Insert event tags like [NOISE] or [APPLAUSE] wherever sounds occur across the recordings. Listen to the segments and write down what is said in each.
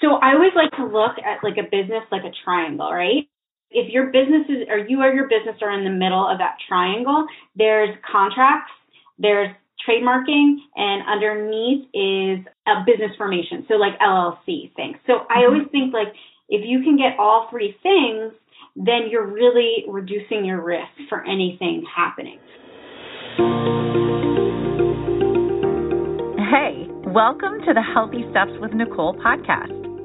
So I always like to look at like a business like a triangle, right? If your business is, or you or your business are in the middle of that triangle, there's contracts, there's trademarking, and underneath is a business formation. So like LLC things. So I mm-hmm. always think like if you can get all three things, then you're really reducing your risk for anything happening. Hey, welcome to the Healthy Steps with Nicole podcast,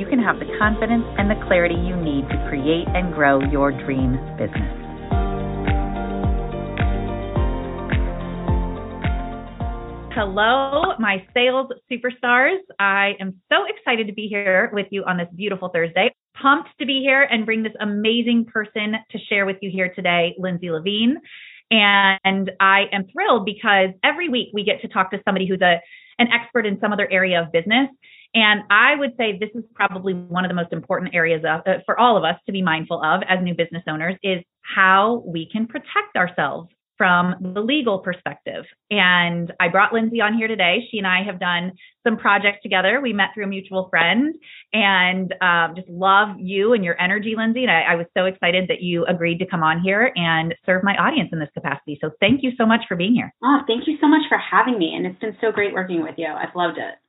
You can have the confidence and the clarity you need to create and grow your dream business. Hello, my sales superstars. I am so excited to be here with you on this beautiful Thursday. Pumped to be here and bring this amazing person to share with you here today, Lindsay Levine. And I am thrilled because every week we get to talk to somebody who's a an expert in some other area of business. And I would say this is probably one of the most important areas of, uh, for all of us to be mindful of as new business owners is how we can protect ourselves from the legal perspective. And I brought Lindsay on here today. She and I have done some projects together. We met through a mutual friend and um, just love you and your energy, Lindsay. And I, I was so excited that you agreed to come on here and serve my audience in this capacity. So thank you so much for being here. Oh, thank you so much for having me. And it's been so great working with you. I've loved it.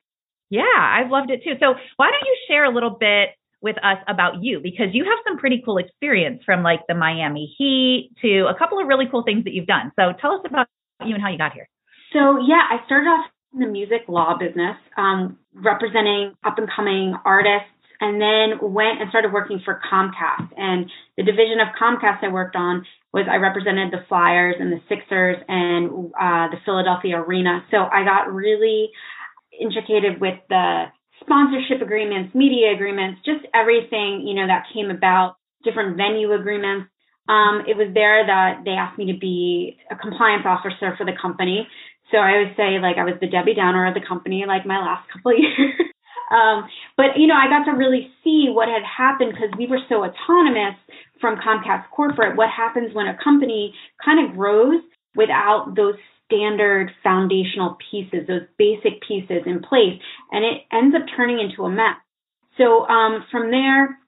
Yeah, I've loved it too. So why don't you share a little bit with us about you because you have some pretty cool experience from like the Miami Heat to a couple of really cool things that you've done. So tell us about you and how you got here. So yeah, I started off in the music law business, um, representing up and coming artists, and then went and started working for Comcast. And the division of Comcast I worked on was I represented the Flyers and the Sixers and uh, the Philadelphia Arena. So I got really intricated with the sponsorship agreements, media agreements, just everything, you know, that came about, different venue agreements. Um, it was there that they asked me to be a compliance officer for the company. So I always say like I was the Debbie Downer of the company, like my last [LAUGHS] couple of years. um, but you know, I got to really see what had happened because we were so autonomous from Comcast corporate. What happens when a company kind of grows without those standard foundational pieces, those basic pieces in place, and it ends up turning into a mess. So um, from there,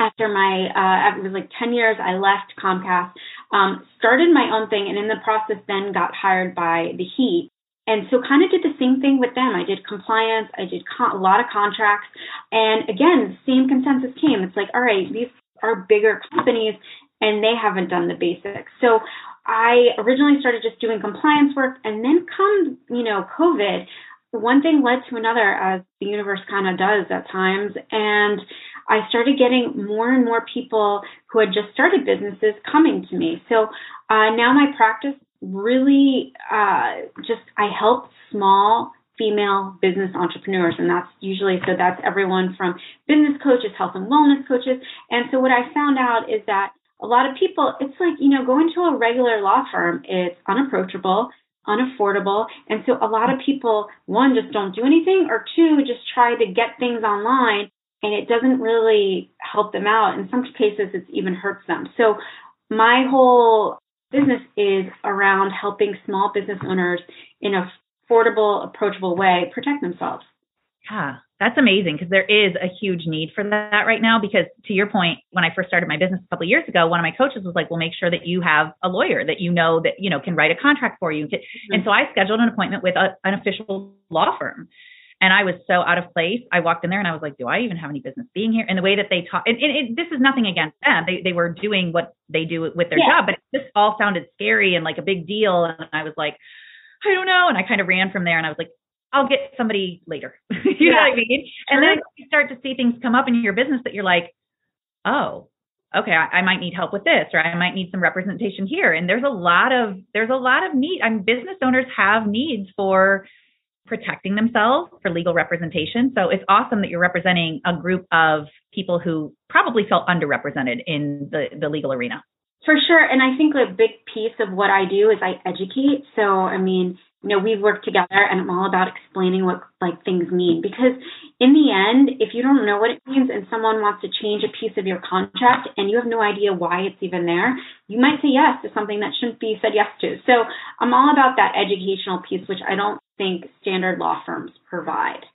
after my uh, it was like 10 years, I left Comcast, um, started my own thing, and in the process, then got hired by the Heat. And so, kind of did the same thing with them. I did compliance, I did con- a lot of contracts, and again, same consensus came. It's like, all right, these are bigger companies, and they haven't done the basics. So I originally started just doing compliance work and then come, you know, COVID, one thing led to another as the universe kind of does at times. And I started getting more and more people who had just started businesses coming to me. So uh, now my practice really uh, just, I help small female business entrepreneurs. And that's usually, so that's everyone from business coaches, health and wellness coaches. And so what I found out is that a lot of people, it's like, you know, going to a regular law firm, it's unapproachable, unaffordable. And so a lot of people, one, just don't do anything, or two, just try to get things online and it doesn't really help them out. In some cases, it even hurts them. So my whole business is around helping small business owners in a affordable, approachable way protect themselves. Yeah, that's amazing because there is a huge need for that right now. Because to your point, when I first started my business a couple of years ago, one of my coaches was like, "Well, make sure that you have a lawyer that you know that you know can write a contract for you." Mm-hmm. And so I scheduled an appointment with a, an official law firm. And I was so out of place. I walked in there and I was like, "Do I even have any business being here?" And the way that they talk, and, and it, this is nothing against them. They they were doing what they do with their yeah. job, but this all sounded scary and like a big deal. And I was like, I don't know. And I kind of ran from there and I was like, I'll get somebody later. [LAUGHS] you yeah. know what I mean? And then you start to see things come up in your business that you're like, oh, okay, I, I, might need help with this, or I might need some representation here. And there's a lot of there's a lot of need. I mean, business owners have needs for protecting themselves for legal representation. So it's awesome that you're representing a group of people who probably felt underrepresented in the, the legal arena. For sure. And I think a big piece of what I do is I educate. So, I mean, you know, we've worked together and I'm all about explaining what like things mean because in the end, if you don't know what it means and someone wants to change a piece of your contract and you have no idea why it's even there, you might say yes to something that shouldn't be said yes to. So I'm all about that educational piece, which I don't think standard law firms provide.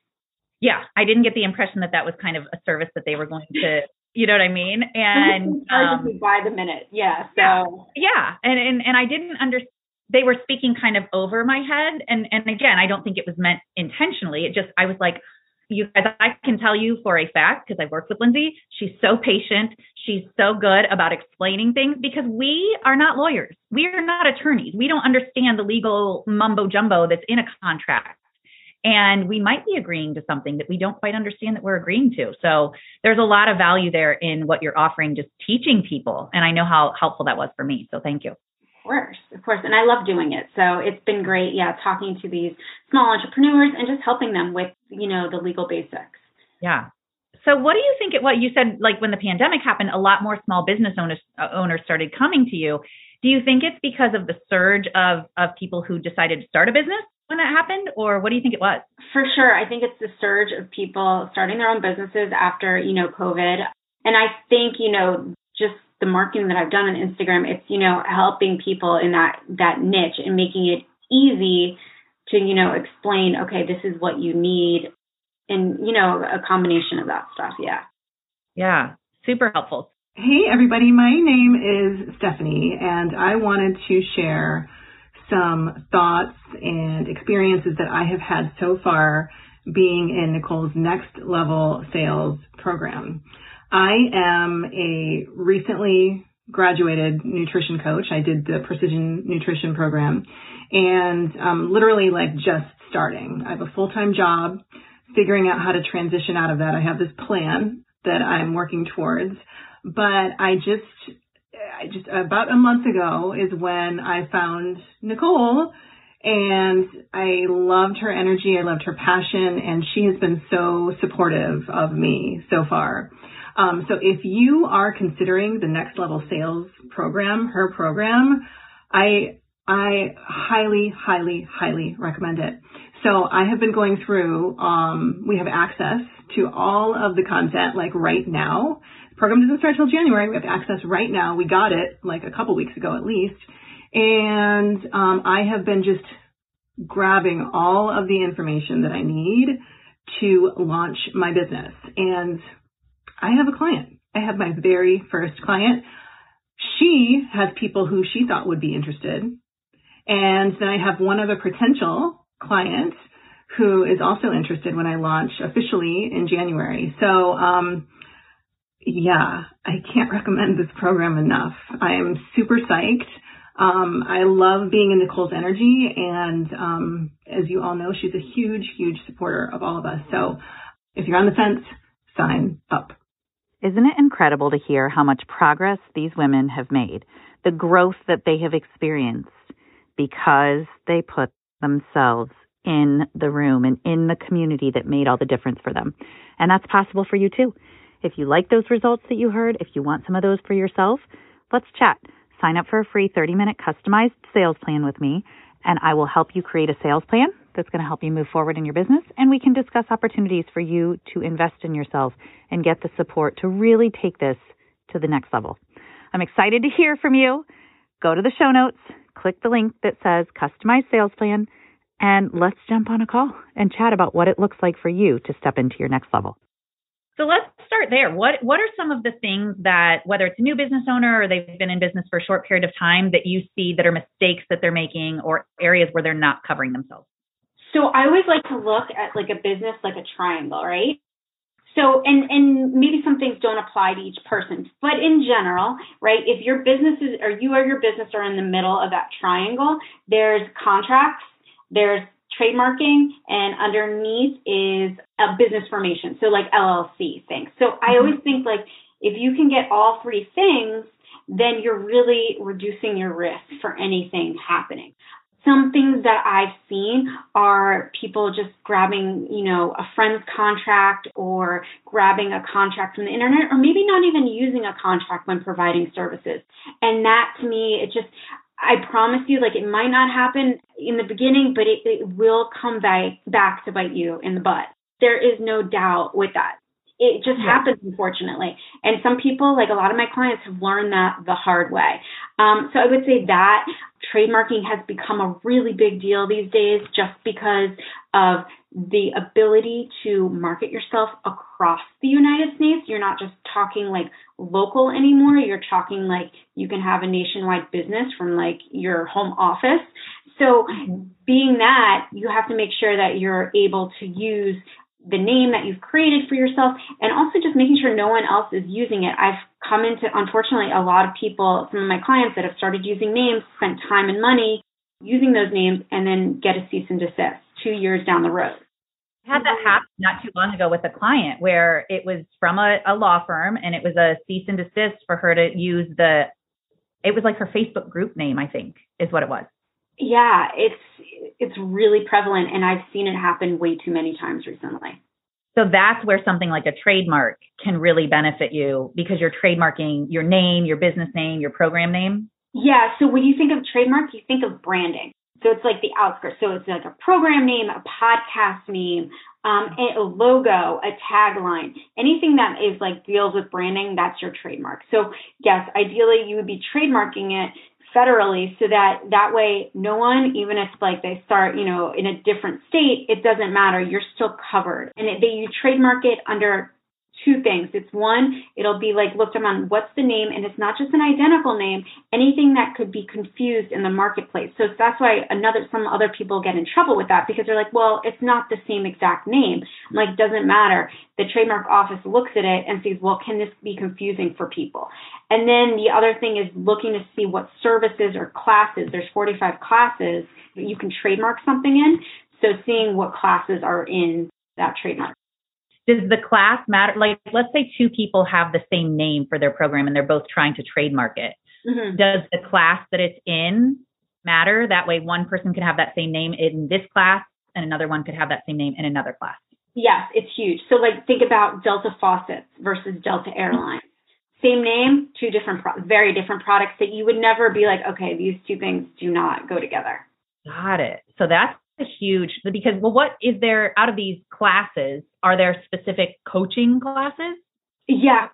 Yeah, I didn't get the impression that that was kind of a service that they were going to you know what I mean? And um, by the minute, yeah. So yeah, yeah. and and and I didn't understand they were speaking kind of over my head. And and again i don't think it was meant intentionally. It just i was like you guys i can tell you for a fact because i've worked with lindsay she's so patient. She's so good about explaining things because we are not lawyers. We are not attorneys. We don't understand the legal mumbo jumbo that's in a contract. And we might be agreeing to something that we don't quite understand that we're agreeing to. So there's a lot of value there in what you're offering just teaching people. And i know how helpful that was for me. So thank you course, of course. And I love doing it. So it's been great, yeah, talking to these small entrepreneurs and just helping them with, you know, the legal basics. Yeah. So what do you think it what you said like when the pandemic happened a lot more small business owners uh, owners started coming to you. Do you think it's because of the surge of of people who decided to start a business when that happened or what do you think it was? For sure. I think it's the surge of people starting their own businesses after, you know, COVID. And I think, you know, just the marketing that I've done on Instagram, it's, you know, helping people in that, that niche and making it easy to, you know, explain, okay, this is what you need. And, you know, a combination of that stuff. Yeah. Yeah. Super helpful. Hey, everybody. My name is Stephanie, and I wanted to share some thoughts and experiences that I have had so far being in Nicole's next level sales program. I am a recently graduated nutrition coach. I did the precision nutrition program and um, literally like just starting. I have a full-time job, figuring out how to transition out of that. I have this plan that I'm working towards, but I just, I just about a month ago is when I found Nicole and I loved her energy. I loved her passion and she has been so supportive of me so far. Um, so if you are considering the next level sales program, her program, I I highly, highly, highly recommend it. So I have been going through. Um, we have access to all of the content like right now. The program doesn't start till January. We have access right now. We got it like a couple weeks ago at least, and um, I have been just grabbing all of the information that I need to launch my business and I have a client. I have my very first client. She has people who she thought would be interested. And then I have one other potential client who is also interested when I launch officially in January. So, um, yeah, I can't [LAUGHS] recommend this program enough. I am super psyched. Um, I love being in Nicole's energy, and um, as you all know, she's a huge, huge supporter of all of us. So, if you're on the fence, sign up. Isn't it incredible to hear how much progress these women have made, the growth that they have experienced because they put themselves in the room and in the community that made all the difference for them? And that's possible for you too. If you like those results that you heard, if you want some of those for yourself, let's chat. Sign up for a free 30 minute customized sales plan with me, and I will help you create a sales plan that's going to help you move forward in your business. And we can discuss opportunities for you to invest in yourself and get the support to really take this to the next level. I'm excited to hear from you. Go to the show notes, click the link that says customized sales plan, and let's jump on a call and chat about what it looks like for you to step into your next level. So let's start there. What what are some of the things that whether it's a new business owner or they've been in business for a short period of time that you see that are mistakes that they're making or areas where they're not covering themselves? So I always like to look at like a business like a triangle, right? So, and, and maybe some things don't apply to each person, but in general, right? If your business is, or you or your business are in the middle of that triangle, there's contracts, there's trademarking, and underneath is a business formation. So like LLC things. So I mm-hmm. always think like if you can get all three things, then you're really reducing your risk for anything happening. Some things that I've seen are people just grabbing, you know, a friend's contract or grabbing a contract from the internet or maybe not even using a contract when providing services. And that to me, it just, I promise you, like it might not happen in the beginning, but it, it will come back, back to bite you in the butt. There is no doubt with that it just yeah. happens unfortunately. And some people like a lot of my clients have learned that the hard way. Um, so i would say that trademarking has become a really big deal these days just because of the ability to market yourself across the united states. You're not just talking like local anymore. You're talking like you can have a nationwide business from like your home office. So mm-hmm. being that you have to make sure that you're able to use the name that you've created for yourself and also just making sure no one else is using it. I've come into, unfortunately, a lot of people, some of my clients that have started using names, spent time and money using those names, and then get a cease and desist two years down the road. I had that happen not too long ago with a client where it was from a, a law firm and it was a cease and desist for her to use the, it was like her Facebook group name, I think, is what it was. Yeah, it's it's really prevalent and I've seen it happen way too many times recently. So that's where something like a trademark can really benefit you because you're trademarking your name, your business name, your program name. Yeah, so when you think of trademark, you think of branding. So it's like the outskirts. So it's like a program name, a podcast name, um, a logo, a tagline, anything that is like deals with branding, that's your trademark. So yes, ideally you would be trademarking it federally so that that way no one even if like they start you know in a different state it doesn't matter. You're still covered. And it, they you trademark it under two things. It's one, it'll be like looked on what's the name, and it's not just an identical name, anything that could be confused in the marketplace. So that's why another some other people get in trouble with that because they're like, well, it's not the same exact name. I'm like, doesn't matter. The trademark office looks at it and sees, well, can this be confusing for people? And then the other thing is looking to see what services or classes, there's 45 classes that you can trademark something in. So seeing what classes are in that trademark does the class matter? Like, let's say two people have the same name for their program and they're both trying to trademark it. Mm-hmm. Does the class that it's in matter? That way, one person could have that same name in this class and another one could have that same name in another class. Yes, it's huge. So, like, think about Delta Faucets versus Delta Airlines. Same name, two different, pro- very different products that you would never be like, okay, these two things do not go together. Got it. So that's a huge because well, what is there out of these classes? Are there specific coaching classes? Yeah,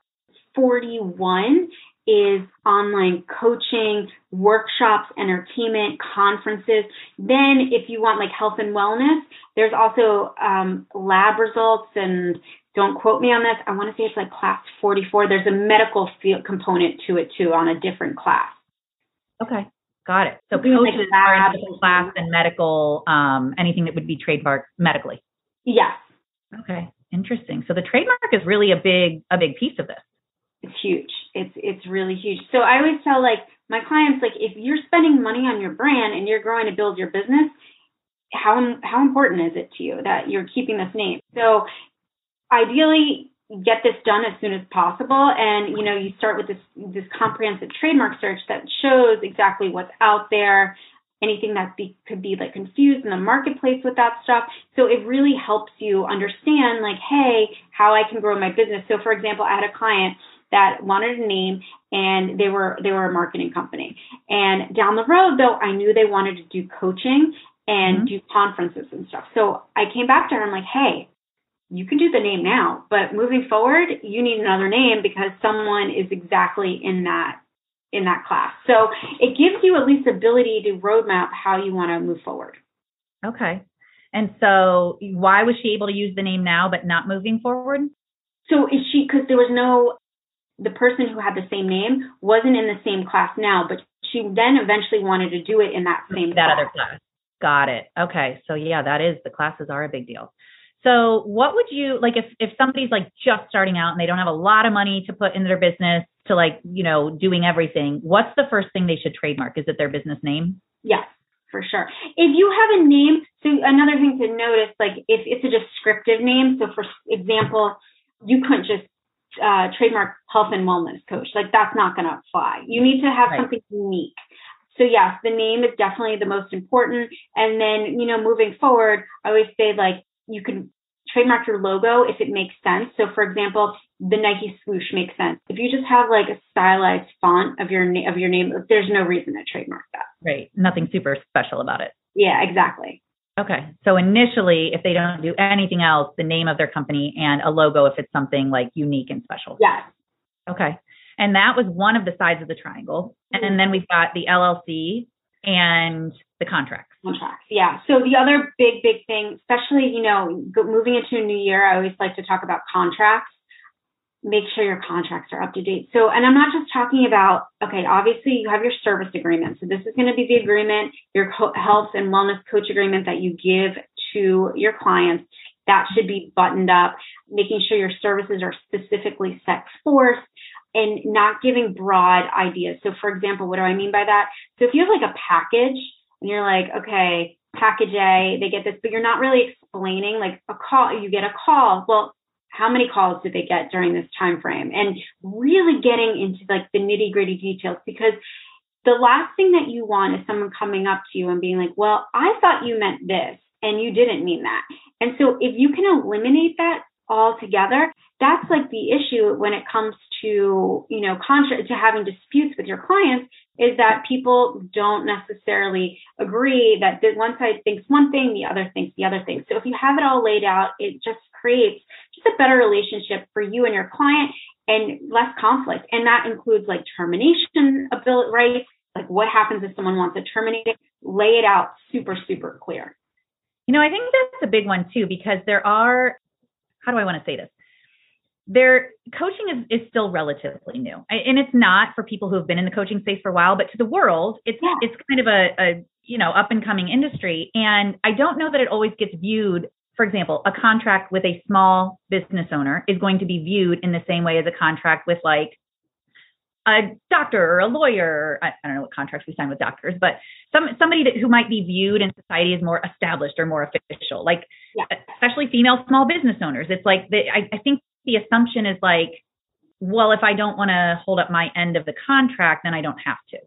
41 is online coaching, workshops, entertainment, conferences. Then, if you want like health and wellness, there's also um, lab results and don't quote me on this. I want to say it's like class 44. There's a medical field component to it too on a different class. Okay. Got it. So coaches are in class and medical, um, anything that would be trademarked medically. Yes. Okay. Interesting. So the trademark is really a big a big piece of this. It's huge. It's it's really huge. So I always tell like my clients like if you're spending money on your brand and you're growing to build your business, how how important is it to you that you're keeping this name? So ideally get this done as soon as possible. And you know you start with this this comprehensive trademark search that shows exactly what's out there anything that be, could be like confused in the marketplace with that stuff. So it really helps you understand like hey how i can grow my business. So for example i had a client that wanted a name and they were they were a marketing company. And down the road though i knew they wanted to do coaching and mm-hmm. do conferences and stuff. So i came back to her and i'm like hey you can do the name now, but moving forward, you need another name because someone is exactly in that in that class. So it gives you at least ability to roadmap how you want to move forward. Okay. And so why was she able to use the name now but not moving forward? So is she because there was no the person who had the same name wasn't in the same class now, but she then eventually wanted to do it in that same that class. other class. Got it. Okay. So yeah, that is the classes are a big deal. So what would you like if if somebody's like just starting out and they don't have a lot of money to put into their business to like, you know, doing everything, what's the first thing they should trademark? Is it their business name? Yes, for sure. If you have a name, so another thing to notice, like if it's a descriptive name, so for example, you couldn't just uh, trademark health and wellness coach. Like that's not going to fly. You need to have right. something unique. So yes, the name is definitely the most important. And then, you know, moving forward, I always say like you can trademark your logo if it makes sense. So for example, the Nike swoosh makes sense. If you just have like a stylized font of your name of your name, there's no reason to trademark that. Right. Nothing super special about it. Yeah, exactly. Okay. So initially, if they don't do anything else, the name of their company and a logo if it's something like unique and special. Yes. Okay. And that was one of the sides of the triangle. Mm-hmm. And then we've got the LLC and the contracts. Contracts, yeah. So the other big, big thing, especially, you know, moving into a new year, I always like to talk about contracts. Make sure your contracts are up to date. So, and I'm not just talking about, okay, obviously you have your service agreement. So this is going to be the agreement, your health and wellness coach agreement that you give to your clients. That should be buttoned up, making sure your services are specifically set forth and not giving broad ideas. So for example, what do I mean by that? So if you have like a package and you're like, okay, package A, they get this, but you're not really explaining like a call, you get a call. Well, how many calls did they get during this time frame? And really getting into like the nitty gritty details because the last thing that you want is someone coming up to you and being like, well, I thought you meant this and you didn't mean that. And so if you can eliminate that altogether, that's like the issue when it comes to, you know, contra- to having disputes with your clients is that people don't necessarily agree that one side thinks one thing, the other thinks the other thing. So if you have it all laid out, it just creates just a better relationship for you and your client and less conflict. And that includes like termination ability rights, like what happens if someone wants to terminate it, lay it out super, super clear. You know, I think that's a big one too, because there are, how do I want to say this? their coaching is, is still relatively new and it's not for people who have been in the coaching space for a while but to the world it's yeah. it's kind of a, a you know up and coming industry and i don't know that it always gets viewed for example a contract with a small business owner is going to be viewed in the same way as a contract with like a doctor or a lawyer I, I don't know what contracts we sign with doctors but some somebody that who might be viewed in society as more established or more official like yeah. especially female small business owners it's like the, I, I think the assumption is like, well, if I don't want to hold up my end of the contract, then I don't have to.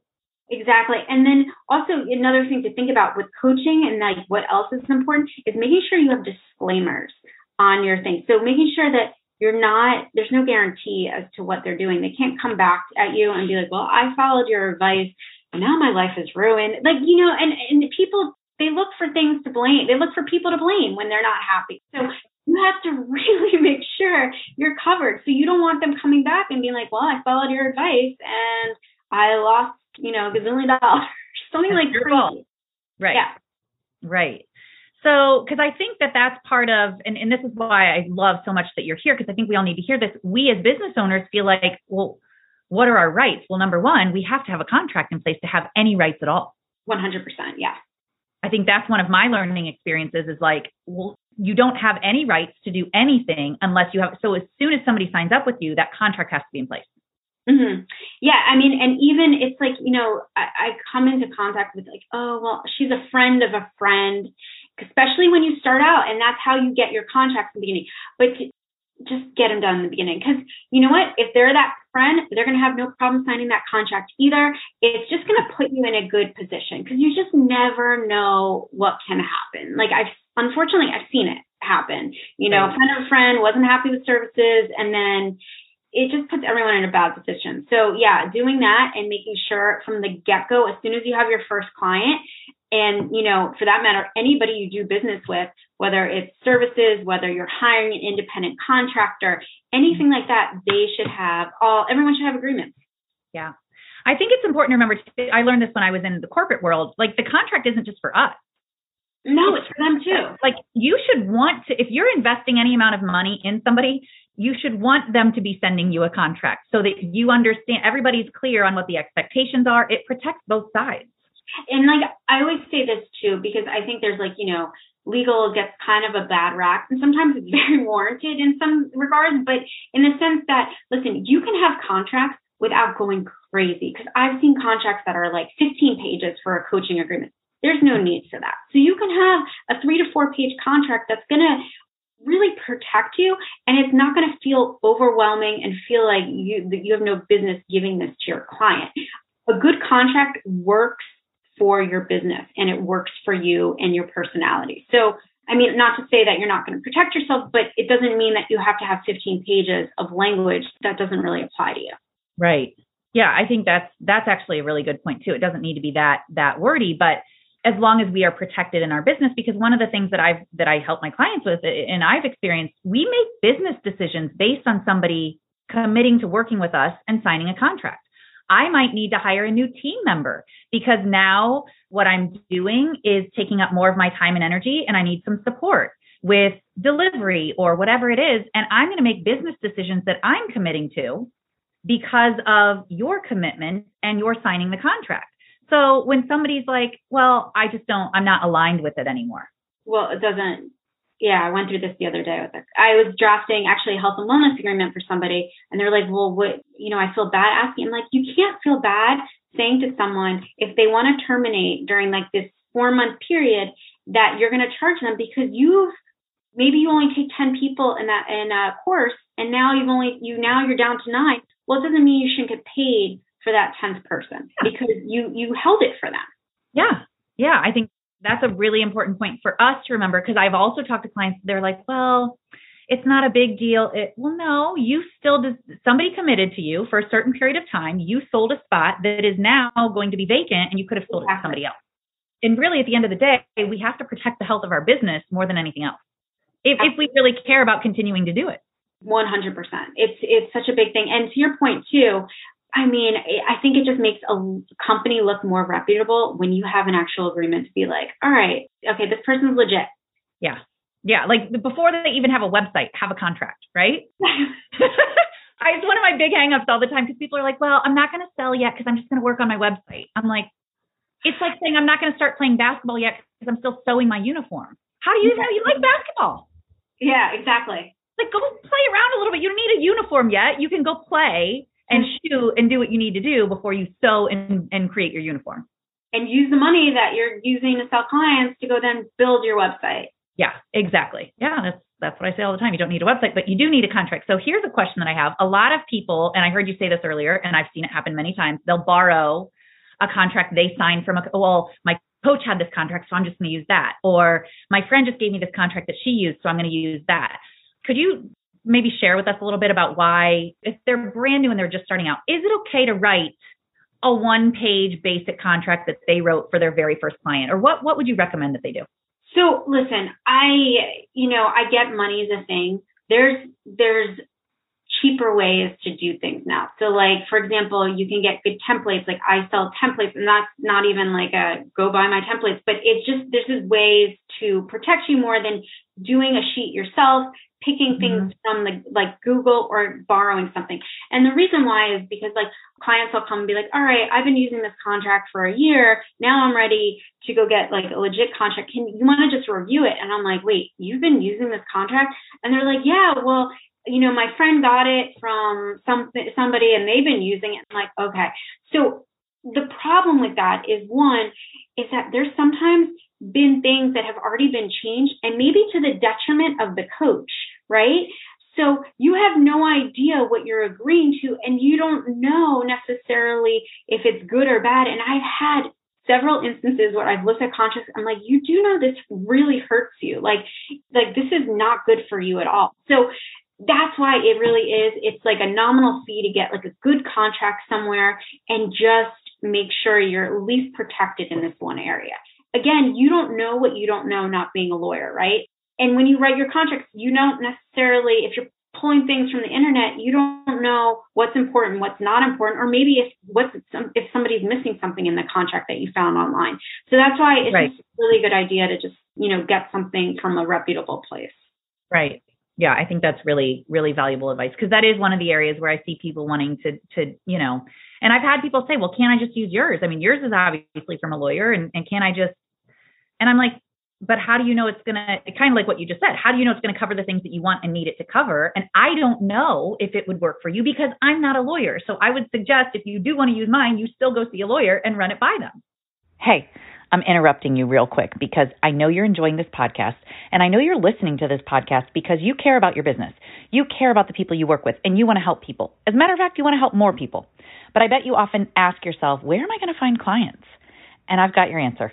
Exactly. And then also another thing to think about with coaching and like what else is important is making sure you have disclaimers on your thing. So making sure that you're not there's no guarantee as to what they're doing. They can't come back at you and be like, "Well, I followed your advice, and now my life is ruined." Like, you know, and and people they look for things to blame. They look for people to blame when they're not happy. So you have to [LAUGHS] really make sure you're covered. So you don't want them coming back and being like, well, I followed your advice and I lost, you know, a gazillion dollars, [LAUGHS] something like crazy. Right. Yeah. Right. So, because I think that that's part of, and, and this is why I love so much that you're here, because I think we all need to hear this. We as business owners feel like, well, what are our rights? Well, number one, we have to have a contract in place to have any rights at all. 100%. Yeah. I think that's one of my learning experiences is like, well, you don't have any rights to do anything unless you have. So as soon as somebody signs up with you, that contract has to be in place. Mm-hmm. Yeah, I mean, and even it's like you know, I, I come into contact with like, oh well, she's a friend of a friend, especially when you start out, and that's how you get your contracts in the beginning. But to, just get them done in the beginning, because you know what? If they're that friend, they're going to have no problem signing that contract either. It's just going to put you in a good position because you just never know what can happen. Like I've unfortunately, I've seen it happen. You know, a friend of a friend wasn't happy with services, and then it just puts everyone in a bad position. So, yeah, doing that and making sure from the get go, as soon as you have your first client, and you know, for that matter, anybody you do business with, whether it's services, whether you're hiring an independent contractor, anything like that, they should have all. Everyone should have agreements. Yeah. I think it's important to remember. I learned this when I was in the corporate world. Like the contract isn't just for us. No, it's for them too. Like you should want to, if you're investing any amount of money in somebody, you should want them to be sending you a contract so that you understand everybody's clear on what the expectations are. It protects both sides. And like I always say this too, because I think there's like, you know, legal gets kind of a bad rap and sometimes it's [LAUGHS] very warranted in some regards, but in the sense that, listen, you can have contracts without going crazy because I've seen contracts that are like 15 pages for a coaching agreement. There's no need for that. So you can have a three to four page contract that's to really protect you and it's not going to feel overwhelming and feel like you you have no business giving this to your client. A good contract works for your business and it works for you and your personality. So, I mean, not to say that you're not going to protect yourself, but it doesn't mean that you have to have 15 pages of language that doesn't really apply to you. Right. Yeah, I think that's that's actually a really good point too. It doesn't need to be that that wordy, but as long as we are protected in our business because one of the things that I've that I help my clients with and I've experienced, we make business decisions based on somebody committing to working with us and signing a contract. I might need to hire a new team member because now what I'm doing is taking up more of my time and energy and I need some support with delivery or whatever it is. And I'm going to make business decisions that I'm committing to because of your commitment and your signing the contract. So when somebody's like, well, I just don't, I'm not aligned with it anymore. Well, it doesn't yeah, I went through this the other day with it. I was drafting actually a health and wellness agreement for somebody, and they're like, "Well, what? You know, I feel bad asking." I'm like, "You can't feel bad saying to someone if they want to terminate during like this four month period that you're going to charge them because you've maybe you only take ten people in that in a course, and now you've only you now you're down to nine. Well, it doesn't mean you shouldn't get paid for that tenth person yeah. because you you held it for them. Yeah, yeah, I think that's a really important point for us to remember because I've also talked to clients, they're like, well, it's not a big deal. It, well, no, you still, somebody committed to you for a certain period of time. You sold a spot that is now going to be vacant and you could have sold it to somebody else. And really, at the end of the day, we have to protect the health of our business more than anything else. If, if we really care about continuing to do it. 100%. It's it's such a big thing. And to your point too, I mean, I think it just makes a company look more reputable when you have an actual agreement to be like, all right, okay, this person's legit. Yeah. Yeah. Like before they even have a website, have a contract, right? [LAUGHS] I, it's one of my big hangups all the time because people are like, well, I'm not going to sell yet because I'm just going to work on my website. I'm like, it's like saying I'm not going to start playing basketball yet because I'm still sewing my uniform. How do you know you like basketball? Yeah, exactly. Like go play around a little bit. You don't need a uniform yet. You can go play and shoe and do what you need to do before you sew and, and create your uniform. And use the money that you're using to sell clients to go then build your website. Yeah, exactly. Yeah, that's that's what I say all the time. You don't need a website, but you do need a contract. So here's a question that I have. A lot of people, and I heard you say this earlier, and I've seen it happen many times, they'll borrow a contract they signed from a well, my coach had this contract, so I'm just going to use that. Or my friend just gave me this contract that she used, so I'm going to use that. Could you maybe share with us a little bit about why, if they're brand new and they're just starting out, is it okay to write a one page basic contract that they wrote for their very first client? Or what, what would you recommend that they do? So listen, I, you know, I get money is a thing. There's, there's cheaper ways to do things now. So like, for example, you can get good templates. Like I sell templates and that's not even like a go buy my templates, but it's just, there's just ways to protect you more than doing a sheet yourself, picking things mm-hmm. from the, like Google or borrowing something. And the reason why is because like clients will come and be like, all right, I've been using this contract for a year. Now I'm ready to go get like a legit contract. Can you want to just review it? And I'm like, wait, you've been using this contract? And they're like, yeah, well, you know, my friend got it from some somebody and they've been using it. I'm like, okay. So the problem with that is one, is that there's sometimes been things that have already been changed and maybe to the detriment of the coach, right? So you have no idea what you're agreeing to and you don't know necessarily if it's good or bad. And I've had several instances where I've looked at contracts. I'm like, you do know this really hurts you. Like, like this is not good for you at all. So that's why it really is. It's like a nominal fee to get like a good contract somewhere and just make sure you're at least protected in this one area. Again, you don't know what you don't know not being a lawyer, right? And when you write your contracts, you don't necessarily, if you're pulling things from the internet, you don't know what's important, what's not important, or maybe if what's if somebody's missing something in the contract that you found online. So that's why it's right. a really good idea to just you know get something from a reputable place. Right yeah, I think that's really, really valuable advice because that is one of the areas where I see people wanting to, to, you know, and I've had people say, well, can't I just use yours? I mean, yours is obviously from a lawyer and, and can I just, and I'm like, but how do you know it's to, kind of like what you just said, how do you know it's to cover the things that you want and need it to cover? And I don't know if it would work for you because I'm not a lawyer. So I would suggest if you do want to use mine, you still go see a lawyer and run it by them. Hey, I'm interrupting you real quick because I know you're enjoying this podcast and I know you're listening to this podcast because you care about your business. You care about the people you work with and you want to help people. As a matter of fact, you want to help more people. But I bet you often ask yourself, where am I going to find clients? And I've got your answer.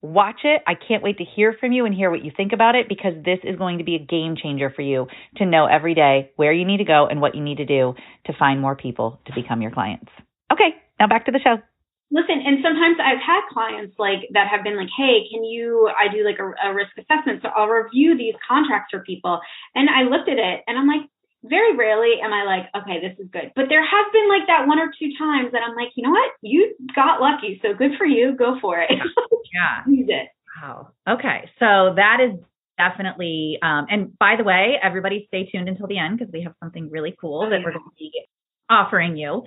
Watch it. I can't wait to hear from you and hear what you think about it because this is going to be a game changer for you to know every day where you need to go and what you need to do to find more people to become your clients. Okay, now back to the show. Listen, and sometimes I've had clients like that have been like, "Hey, can you?" I do like a, a risk assessment, so I'll review these contracts for people, and I looked at it, and I'm like, very rarely am I like, okay, this is good. But there have been like that one or two times that I'm like, you know what? You got lucky. So good for you. Go for it. Yeah. [LAUGHS] Use it. Wow. Okay. So that is definitely, um, and by the way, everybody stay tuned until the end because we have something really cool oh, that yeah. we're going to be offering you.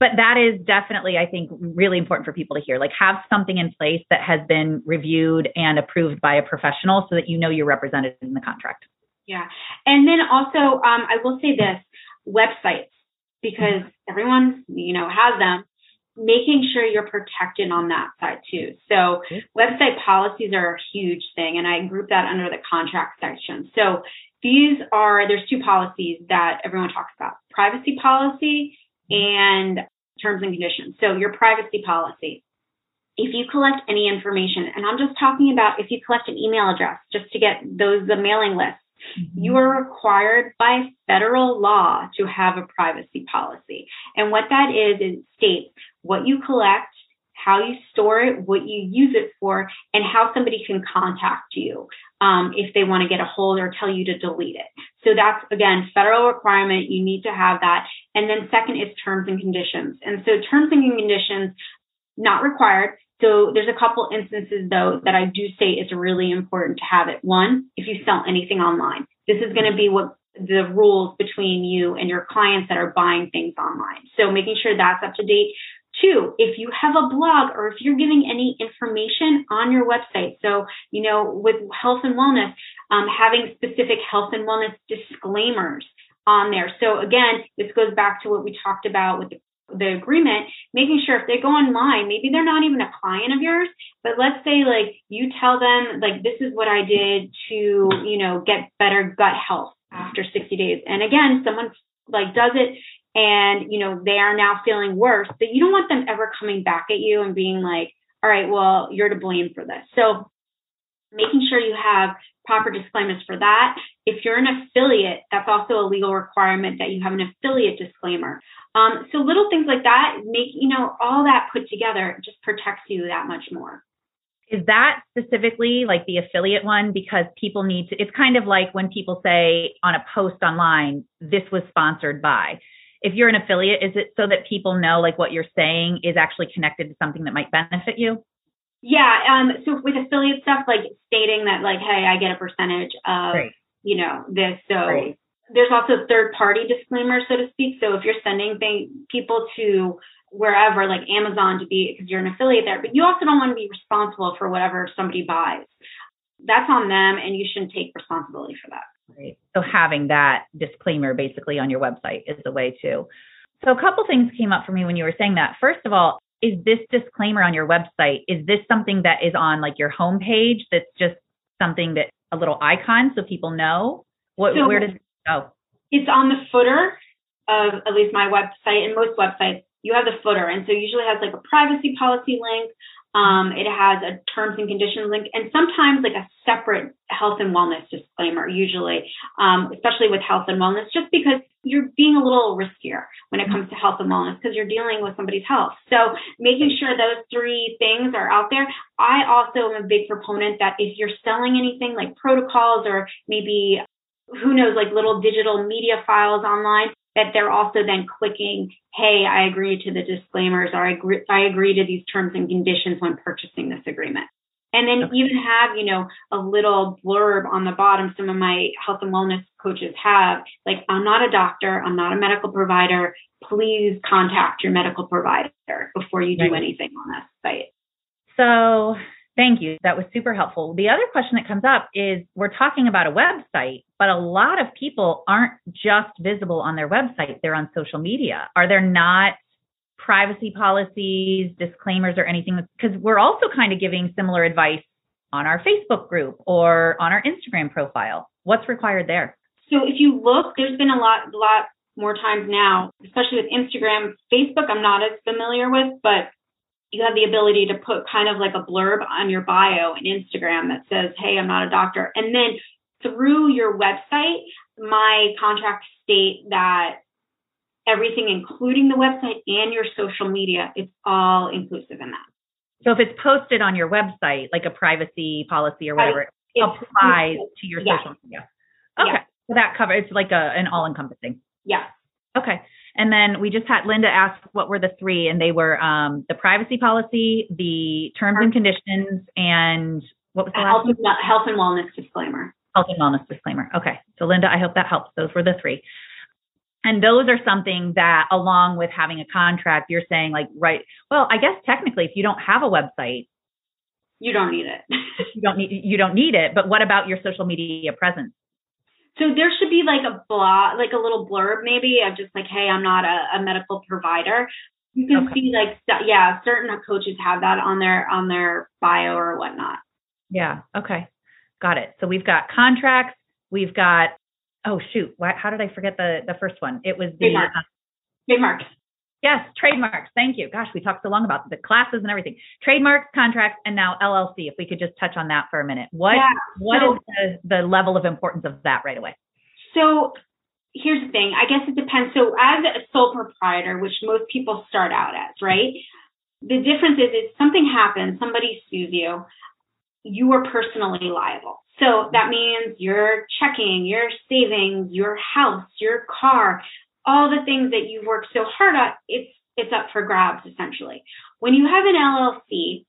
But that is definitely, I think, really important for people to hear. Like, have something in place that has been reviewed and approved by a professional so that you know you're represented in the contract. Yeah. And then also, um, I will say this websites, because everyone, you know, has them, making sure you're protected on that side too. So website policies are a huge thing, and I group that under the contract section. So these are, there's two policies that everyone talks about privacy policy and terms and conditions. So your privacy policy. If you collect any information, and I'm just talking about if you collect an email address just to get those, the mailing list. You are required by federal law to have a privacy policy. And what that is, is states what you collect, how you store it, what you use it for, and how somebody can contact you um, if they want to get a hold or tell you to delete it. So that's again federal requirement. You need to have that. And then second is terms and conditions. And so terms and conditions not required. So there's a couple instances though that I do say it's really important to have it. One, if you sell anything online, this is going to be what the rules between you and your clients that are buying things online. So making sure that's up to date. Two, if you have a blog or if you're giving any information on your website, so, you know, with health and wellness, um, having specific health and wellness disclaimers on there. So again, this goes back to what we talked about with the the agreement, making sure if they go online, maybe they're not even a client of yours, but let's say like you tell them like this is what I did to, you know, get better gut health after 60 days. And again, someone like does it and, you know, they are now feeling worse, but you don't want them ever coming back at you and being like, all right, well, you're to blame for this. So making sure you have proper disclaimers for that. If you're an affiliate, that's also a legal requirement that you have an affiliate disclaimer. Um, so little things like that make, you know, all that put together just protects you that much more. Is that specifically like the affiliate one? Because people need to, it's kind of like when people say on a post online, this was sponsored by. If you're an affiliate, is it so that people know like what you're saying is actually connected to something that might benefit you? Yeah. Um, so with affiliate stuff, like stating that, like, hey, I get a percentage of, you know, this. So there's also third party disclaimers, so to speak. So if you're sending thing, people to wherever, like Amazon, to be because you're an affiliate there, but you also don't want to be responsible for whatever somebody buys. That's on them, and you shouldn't take responsibility for that. Right. So having that disclaimer basically on your website is a way to. So a couple things came up for me when you were saying that. First of all, is this disclaimer on your website, is this something that is on like your homepage that's just something that a little icon so people know? What so where does it go? It's on the footer of at least my website and most websites. You have the footer, and so usually has like a privacy policy link, um, it has a terms and conditions link and sometimes like a separate health and wellness disclaimer, usually, um, especially with health and wellness, just because you're being a little riskier when it comes to health and wellness because you're dealing with somebody's health. So making sure those three things are out there. I also am a big proponent that if you're selling anything like protocols or maybe who knows, like little digital media files online, that they're also then clicking, hey, I agree to the disclaimers or I agree, I agree to these terms and conditions when purchasing this agreement. And then okay. even have, you know, a little blurb on the bottom. Some of my health and wellness coaches have, like, I'm not a doctor, I'm not a medical provider. Please contact your medical provider before you do right. anything on this site. So Thank you. That was super helpful. The other question that comes up is we're talking about a website, but a lot of people aren't just visible on their website, they're on social media. Are there not privacy policies, disclaimers, or anything? Because we're also kind of giving similar advice on our Facebook group or on our Instagram profile. What's required there? So if you look, there's been a lot, lot more times now, especially with Instagram, Facebook. I'm not as familiar with, but you have the ability to put kind of like a blurb on your bio in Instagram that says, Hey, I'm not a doctor. And then through your website, my contracts state that everything, including the website and your social media, it's all inclusive in that. So if it's posted on your website, like a privacy policy or whatever, it applies to your yeah. social media. Okay. Yeah. So that covers, it's like a, an all encompassing. Yeah. Okay. And then we just had Linda ask what were the three, and they were um, the privacy policy, the terms and conditions, and what was the health, and, health and wellness disclaimer. Health and wellness disclaimer. Okay. So Linda, I hope that helps. Those were the three. And those are something that, along with having a contract, you're saying like, right? Well, I guess technically, if you don't have a website, you don't need it. [LAUGHS] you don't need you don't need it. But what about your social media presence? So there should be like a blog, like a little blurb maybe of just like, hey, I'm not a, a medical provider. You can okay. see like, yeah, certain coaches have that on their on their bio or whatnot. Yeah. Okay. Got it. So we've got contracts. We've got. Oh shoot! Why, how did I forget the the first one? It was the trademarks. Uh. Yes, trademarks. Thank you. Gosh, we talked so long about the classes and everything. Trademarks, contracts, and now LLC. If we could just touch on that for a minute. What yeah, what so, is the, the level of importance of that right away? So here's the thing. I guess it depends. So as a sole proprietor, which most people start out as, right? The difference is if something happens, somebody sues you, you are personally liable. So that means your checking, your savings, your house, your car, all the things that you've worked so hard at, it's it's up for grabs essentially. When you have an LLC,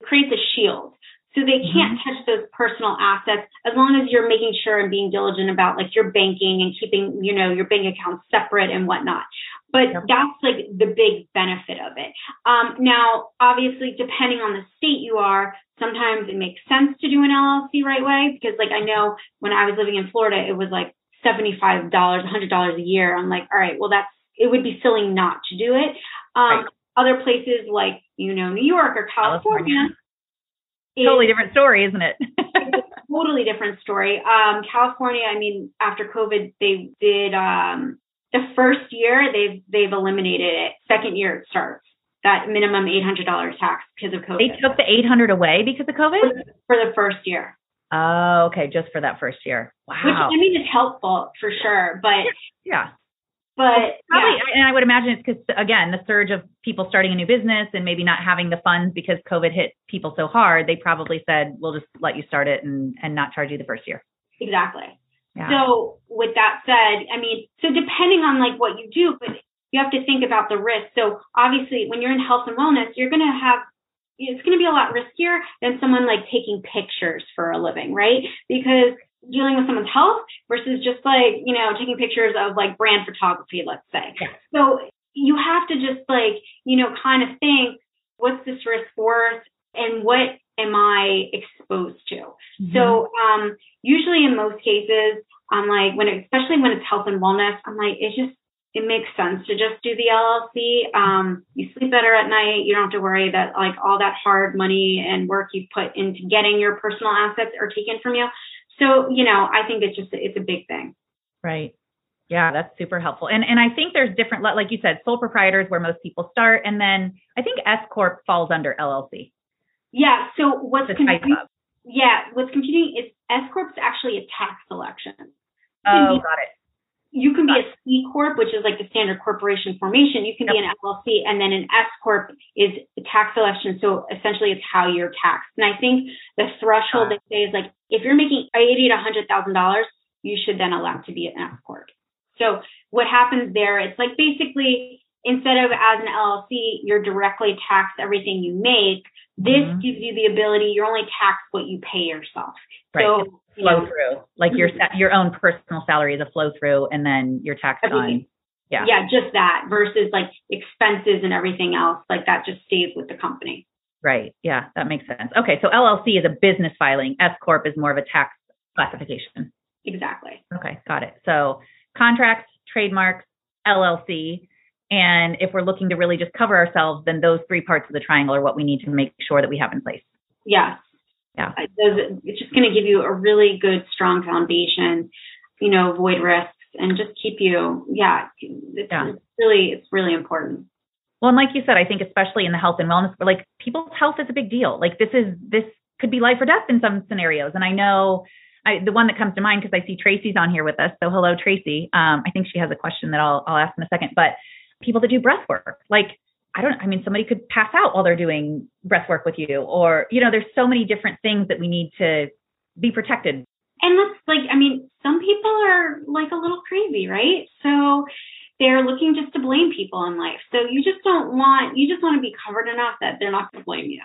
it creates a shield. So they mm-hmm. can't touch those personal assets as long as you're making sure and being diligent about like your banking and keeping, you know, your bank accounts separate and whatnot. But yep. that's like the big benefit of it. Um, now, obviously, depending on the state you are, sometimes it makes sense to do an LLC right way because like I know when I was living in Florida, it was like $75, $100 a year. I'm like, all right, well, that's, it would be silly not to do it. Um, right. Other places like, you know, New York or California. California. totally different story, isn't it? [LAUGHS] totally different story. Um, California, I mean, after COVID, they did, um, the first year they've, they've eliminated it. Second year it starts that minimum $800 tax because of COVID. They took the 800 away because of COVID? For for the first year. Oh, okay, just for that first year. Wow. Which I mean is helpful for sure, but yeah. But well, probably, yeah. and I would imagine it's because again, the surge of people starting a new business and maybe not having the funds because COVID hit people so hard, they probably said, "We'll just let you start it and and not charge you the first year." Exactly. Yeah. So with that said, I mean, so depending on like what you do, but you have to think about the risk. So obviously, when you're in health and wellness, you're going to have it's going to be a lot riskier than someone like taking pictures for a living, right? Because dealing with someone's health versus just like, you know, taking pictures of like brand photography, let's say. Yeah. So you have to just like, you know, kind of think, what's this risk worth and what am I exposed to? Mm-hmm. So um, usually in most cases, I'm like when it, especially when it's health and wellness, I'm like it's just it makes sense to just do the LLC. Um, you sleep better at night. You don't have to worry that like all that hard money and work you put into getting your personal assets are taken from you. So, you know, I think it's just, it's a big thing. Right. Yeah, that's super helpful. And and I think there's different, like you said, sole proprietors where most people start, and then I think S corp falls under LLC. Yeah. So what's confusing? Yeah, what's confusing is S corp is actually a tax election. Oh, got it you can be a C corp, which is like the standard corporation formation. You can yep. be an LLC, and then an S corp is tax election. So essentially, it's how you're taxed. And I think the threshold they say is like if you're making eighty to hundred thousand dollars, you should then elect to be an S corp. So what happens there? It's like basically instead of as an LLC, you're directly taxed everything you make. This mm-hmm. gives you the ability. You're only taxed what you pay yourself. Right. So flow through, like your your own personal salary is a flow through, and then your tax on. Yeah. Yeah, just that versus like expenses and everything else. Like that just stays with the company. Right. Yeah, that makes sense. Okay, so LLC is a business filing. S corp is more of a tax classification. Exactly. Okay, got it. So contracts, trademarks, LLC, and if we're looking to really just cover ourselves, then those three parts of the triangle are what we need to make sure that we have in place. Yes. Yeah. Those, it's just going to give you a really good, strong foundation. You know, avoid risks and just keep you. Yeah. It's, Yeah. it's really, it's really important. Well, and like you said, I think especially in the health and wellness, like people's health is a big deal. Like this is this could be life or death in some scenarios. And I know I, the one that comes to mind because I see Tracy's on here with us. So hello, Tracy. Um, I think she has a question that I'll I'll ask in a second. But people that do breath work, like I don't. I mean, somebody could pass out while they're doing breath work with you, or you know, there's so many different things that we need to be protected. And let's like, I mean, some people are like a little crazy, right? So they're looking just to blame people in life. So you just don't want, you just want to be covered enough that they're not going to blame you.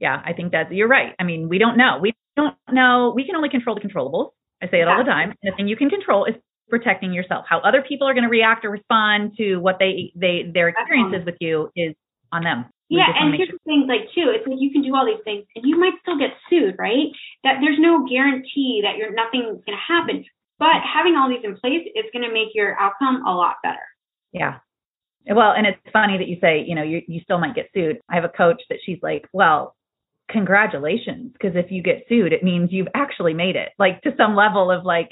Yeah, I think that you're right. I mean, we don't know. We don't know. We can only control the controllables. I say it all the time. And the thing you can control is protecting yourself. How other people are going to react or respond to what they they their experiences with you is on them. We Yeah, and here's sure- the thing, like too, it's like you can do all these things and you might still get sued, right? That there's no guarantee that you're nothing's gonna happen. But having all these in place is gonna make your outcome a lot better. Yeah. Well, and it's funny that you say, you know, you you still might get sued. I have a coach that she's like, well, congratulations, because if you get sued, it means you've actually made it, like to some level of like,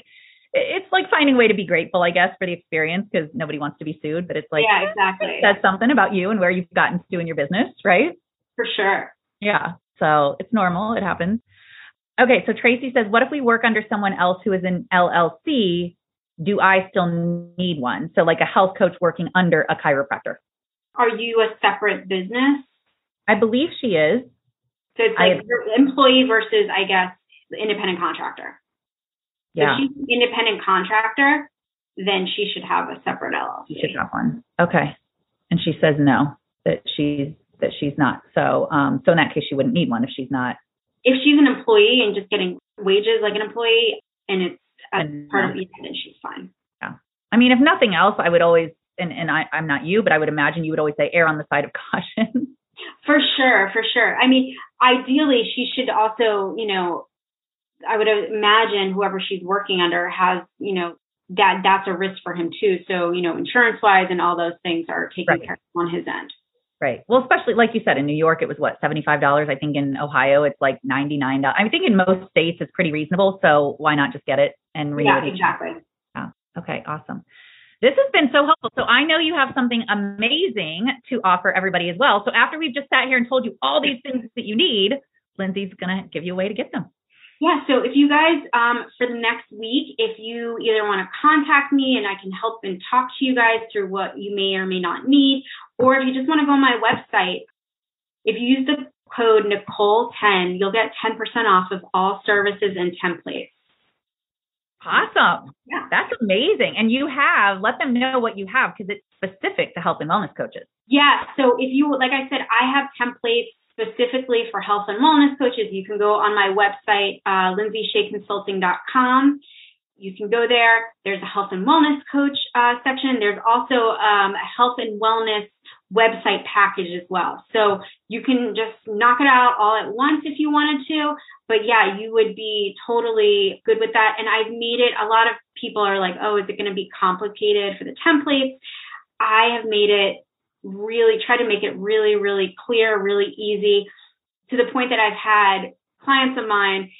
it's like finding a way to be grateful, I guess, for the experience, because nobody wants to be sued, but it's like yeah, exactly. it says something about you and where you've gotten to in your business, right? For sure. Yeah. So it's normal. It happens. Okay. So Tracy says, what if we work under someone else who is an LLC? Do I still need one? So like a health coach working under a chiropractor. Are you a separate business? I believe she is. So it's I- like your employee versus, I guess, the independent contractor. Yeah. If she's an independent contractor, then she should have a separate LLC. She should have one. Okay. And she says no, that she's that she's not. So um so in that case she wouldn't need one if she's not If she's an employee and just getting wages like an employee, and it's as And part of it, then she's fine. Yeah. I mean if nothing else I would always and, and I, I'm not you, but I would imagine you would always say err on the side of [LAUGHS] caution. For sure, for sure. I mean, ideally, she should also, you know, I would imagine whoever she's working under has, you know, that that's a risk for him too. So, you know, insurance wise and all those things are taken Right. care of on his end. Right. Well, especially like you said, in New York, it was what seventy five dollars. I think in Ohio, it's like ninety nine dollars. I think in most states, it's pretty reasonable. So why not just get it and renew Yeah, it exactly. Okay, awesome. This has been so helpful. So I know you have something amazing to offer everybody as well. So after we've just sat here and told you all these things that you need, Lindsay's gonna give you a way to get them. Yeah, so if you guys, um, for the next week, if you either want to contact me and I can help and talk to you guys through what you may or may not need, or if you just want to go on my website, if you use the code Nicole10, you'll get 10% off of all services and templates. Awesome. Yeah. That's amazing. And you have let them know what you have because it's specific to health and wellness coaches. Yeah, so if you, like I said, I have templates specifically for health and wellness coaches. You can go on my website, uh, lindsayshayconsulting.com. You can go there. There's a health and wellness coach uh, section. There's also um, a health and wellness website package as well. So you can just knock it out all at once if you wanted to. But yeah, you would be totally good with that. And I've made it, a lot of people are like, oh, is it going to be complicated for the templates? I have made it really try to make it really, really clear, really easy to the point that I've had clients of mine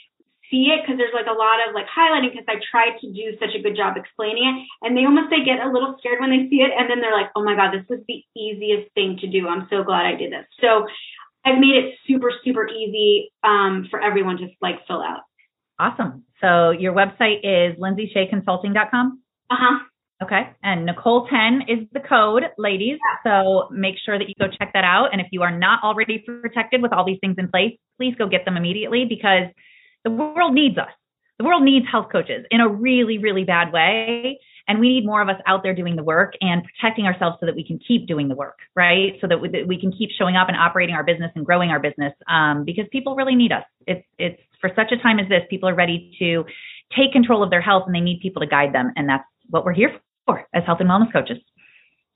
see it because there's like a lot of like highlighting because I tried to do such a good job explaining it and they almost they get a little scared when they see it and then they're like, oh my God, this was the easiest thing to do. I'm so glad I did this. So I've made it super, super easy um, for everyone to like fill out. Awesome. So your website is lindsayshayconsulting.com. Uh-huh. Okay. And Nicole 10 is the code, ladies. So make sure that you go check that out. And if you are not already protected with all these things in place, please go get them immediately because the world needs us. The world needs health coaches in a really, really bad way. And we need more of us out there doing the work and protecting ourselves so that we can keep doing the work, right? So that we, that we can keep showing up and operating our business and growing our business um, because people really need us. It's, it's for such a time as this, people are ready to take control of their health and they need people to guide them. And that's what we're here for as health and wellness coaches.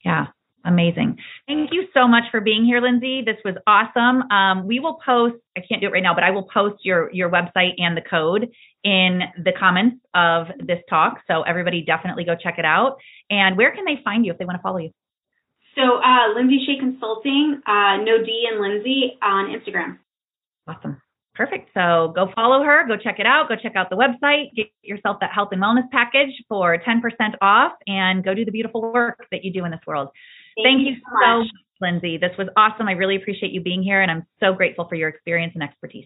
Yeah. Amazing. Thank you so much for being here, Lindsay. This was awesome. Um, we will post, I can't do it right now, but I will post your, your website and the code in the comments of this talk. So everybody definitely go check it out. And where can they find you if they want to follow you? So uh, Lindsay Shea Consulting, uh, no D and Lindsay on Instagram. Awesome. Perfect. So go follow her, go check it out, go check out the website, get yourself that health and wellness package for 10% off, and go do the beautiful work that you do in this world. Thank, Thank you so much, Lindsay. This was awesome. I really appreciate you being here, and I'm so grateful for your experience and expertise.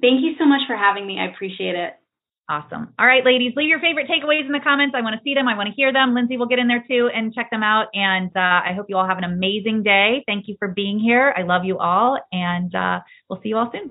Thank you so much for having me. I appreciate it. Awesome. All right, ladies, leave your favorite takeaways in the comments. I want to see them. I want to hear them. Lindsay will get in there too and check them out. And uh, I hope you all have an amazing day. Thank you for being here. I love you all, and uh, we'll see you all soon.